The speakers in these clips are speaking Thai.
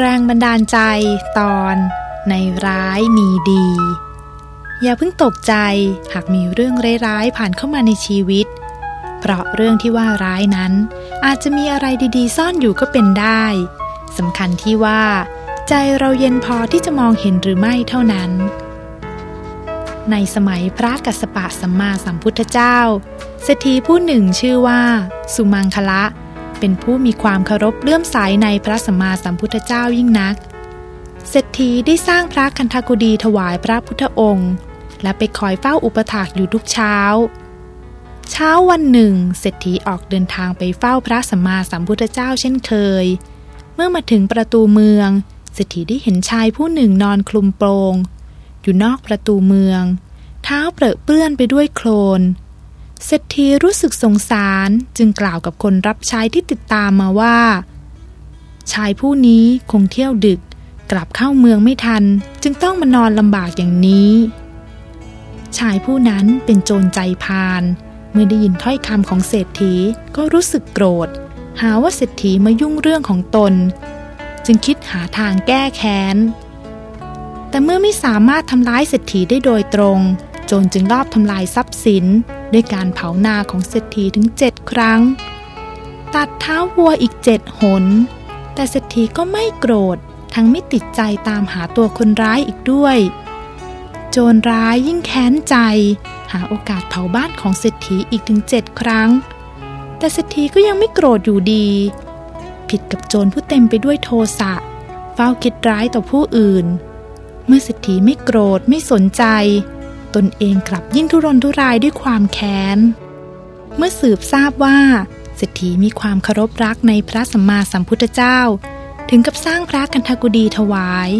แรงบันดาลใจตอนในร้ายมีดี อย่าเพิ่งตกใจหากมีเรื่องร้ายๆผ่านเข้ามาในชีวิต เพราะเรื่องที่ว่าร้ายนั้น อาจจะมีอะไรดีๆ ซ่อนอยู่ก็เป็นได้สำคัญที่ว่า ใจเราเย็นพอที่จะมองเห็นหรือไม่เท่านั้น ในสมัยพระกัสสปะสัมมาสัมพุทธเจ้าเศรษฐีผู้หนึ่งชื่อว่า สุมังคละ เป็นผู้มีความเคารพเลื่อมใสในพระสัมมาสัมพุทธเจ้ายิ่งนัก เศรษฐีได้สร้างพระคันธกุฎีถวายพระพุทธองค์ และไปคอยเฝ้าอุปถากอยู่ทุกเช้า เช้าวันหนึ่ง เศรษฐีออกเดินทางไปเฝ้าพระสัมมาสัมพุทธเจ้าเช่นเคย เมื่อมาถึงประตูเมือง เศรษฐีได้เห็นชายผู้หนึ่งนอนคลุมโปงอยู่นอกประตูเมือง เท้าเปรอะเปื้อนไปด้วยโคลน เศรษฐีรู้สึกสงสารจึงกล่าวกับคนรับใช้ที่ติดตามมาว่า ชายผู้นี้คงเที่ยวดึก กลับเข้าเมืองไม่ทัน จึงต้องมานอนลำบากอย่างนี้ ชายผู้นั้นเป็นโจรใจพาน เมื่อได้ยินถ้อยคำของเศรษฐีก็รู้สึกโกรธ หาว่าเศรษฐีมายุ่งเรื่องของตน จึงคิดหาทางแก้แค้น แต่เมื่อไม่สามารถทำร้ายเศรษฐีได้โดยตรง โจรจึงลอบทำลายทรัพย์สิน ด้วยการเผานาของเศรษฐีถึงเจ็ดครั้ง ตัดเท้าวัวอีกเจ็ดหน แต่เศรษฐีก็ไม่โกรธ ทั้งไม่ติดใจตามหาตัวคนร้ายอีกด้วย โจรร้ายยิ่งแค้นใจ หาโอกาสเผาบ้านของเศรษฐีอีกถึงเจ็ดครั้ง แต่เศรษฐีก็ยังไม่โกรธอยู่ดี ผิดกับโจรผู้เต็มไปด้วยโทสะเฝ้าคิดร้ายต่อผู้อื่น เมื่อเศรษฐีไม่โกรธไม่สนใจ ตนเองกลับยิ่งทุรนทุรายด้วยความแค้น เมื่อสืบทราบว่าเศรษฐีมีความเคารพรักในพระสัมมาสัมพุทธเจ้า ถึงกับสร้างพระกันทกุดีถวาย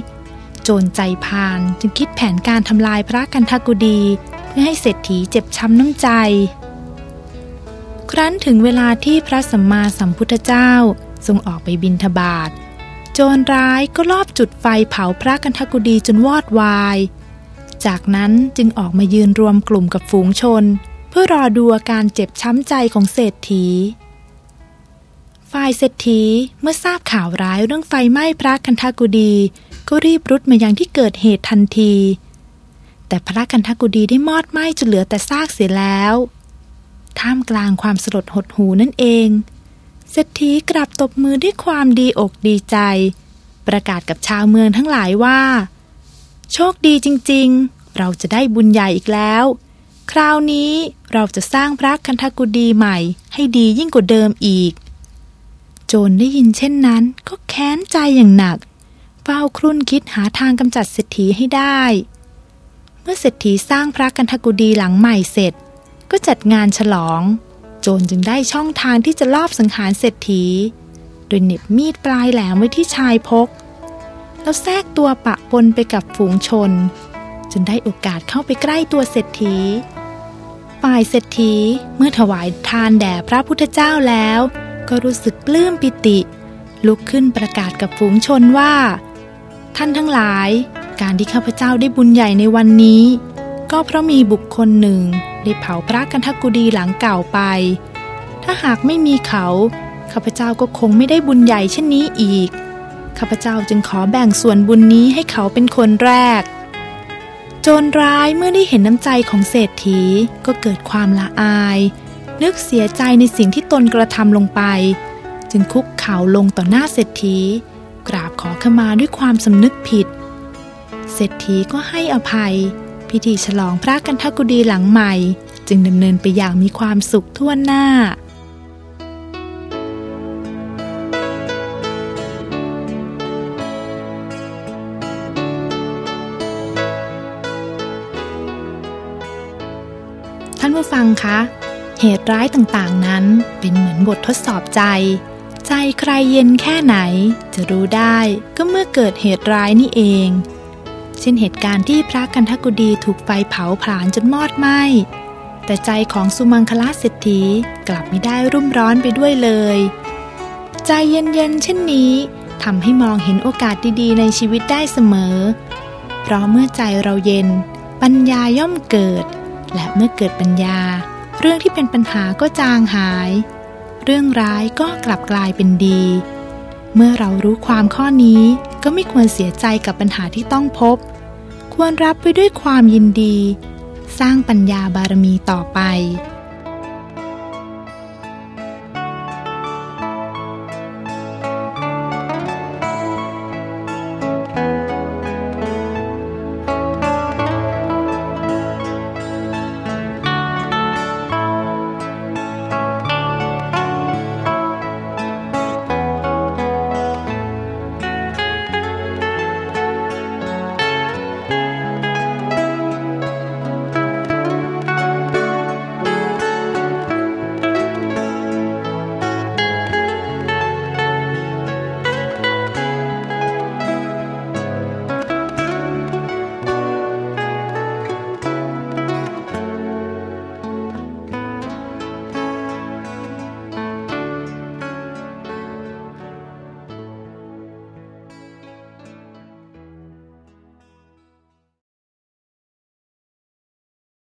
โจรใจพานจึงคิดแผนการทำลายพระกันทกุดีเพื่อให้เศรษฐีเจ็บช้ำน้ำใจ ครั้นถึงเวลาที่พระสัมมาสัมพุทธเจ้าทรงออกไปบินทบาทโจรร้ายก็ลอบจุดไฟเผาพระกันทกุดีจนวอดวาย จากนั้นจึงออกมายืนรวมกลุ่มกับฝูงชน เพื่อรอดูอาการเจ็บช้ำใจของเศรษฐี ฝ่ายเศรษฐีเมื่อทราบข่าวร้ายเรื่องไฟไหม้พระคันธกุดี ก็รีบรุดมายังที่เกิดเหตุทันที แต่พระคันธกุดีได้มอดไหม้จนเหลือแต่ซากเสียแล้ว ท่ามกลางความสลดหดหูนั่นเองเศรษฐีกลับตบมือด้วยความดีอกดีใจ ประกาศกับชาวเมืองทั้งหลายว่า โชคดีจริงๆ เราจะได้บุญใหญ่อีกแล้ว คราวนี้เราจะสร้างพระคันธกุดีใหม่ให้ดียิ่งกว่าเดิมอีก โจรได้ยินเช่นนั้นก็แค้นใจอย่างหนักเฝ้าครุ่นคิดหาทางกำจัดเศรษฐีให้ได้ เมื่อเศรษฐีสร้างพระกันธกุดีหลังใหม่เสร็จ ก็จัดงานฉลอง โจรจึงได้ช่องทางที่จะลอบสังหารเศรษฐี โดยเน็บมีดปลายแหลมไว้ที่ชายพก แล้วแทรกตัวปะปนไปกับฝูงชน จนได้โอกาสเข้าไปใกล้ตัวเศรษฐีฝ่ายเศรษฐีเมื่อถวายทานแด่พระพุทธเจ้าแล้ว ก็รู้สึกปลื้มปิติ ลุกขึ้นประกาศกับฝูงชนว่า ท่านทั้งหลาย การที่ข้าพเจ้าได้บุญใหญ่ในวันนี้ ก็เพราะมีบุคคลหนึ่งได้เผาพระกันทกุดีหลังเก่าไป ถ้าหากไม่มีเขาข้าพเจ้าก็คงไม่ได้บุญใหญ่เช่นนี้อีก ข้าพเจ้าจึงขอแบ่งส่วนบุญนี้ให้เขาเป็นคนแรก โจรร้ายเมื่อได้เห็นน้ำใจของเศรษฐีก็เกิดความละอาย นึกเสียใจในสิ่งที่ตนกระทำลงไป จึงคุกเข่าลงต่อหน้าเศรษฐี กราบขอขมาด้วยความสำนึกผิด เศรษฐีก็ให้อภัย พิธีฉลองพระกันทกุดีหลังใหม่ จึงดำเนินไปอย่างมีความสุขทั่วหน้า ท่านผู้ฟังคะ เหตุร้ายต่างๆนั้นเป็นเหมือนบททดสอบใจ ใจใครเย็นแค่ไหน จะรู้ได้ก็เมื่อเกิดเหตุร้ายนี่เอง เช่นเหตุการณ์ที่พระกันทกุดีถูกไฟเผาผลาญจนมอดไหม้แต่ใจของสุมังคลาเศรษฐีกลับไม่ได้รุ่มร้อนไปด้วยเลย ใจเย็นๆเช่นนี้ทำให้มองเห็นโอกาสดีๆ ในชีวิตได้เสมอ เพราะเมื่อใจเราเย็น ปัญญาย่อมเกิด และเมื่อเกิดปัญญา เรื่องที่เป็นปัญหาก็จางหาย เรื่องร้ายก็กลับกลายเป็นดี เมื่อเรารู้ความข้อนี้ก็ไม่ควรเสียใจกับปัญหาที่ต้องพบ ควรรับไปด้วยความยินดี สร้างปัญญาบารมีต่อไป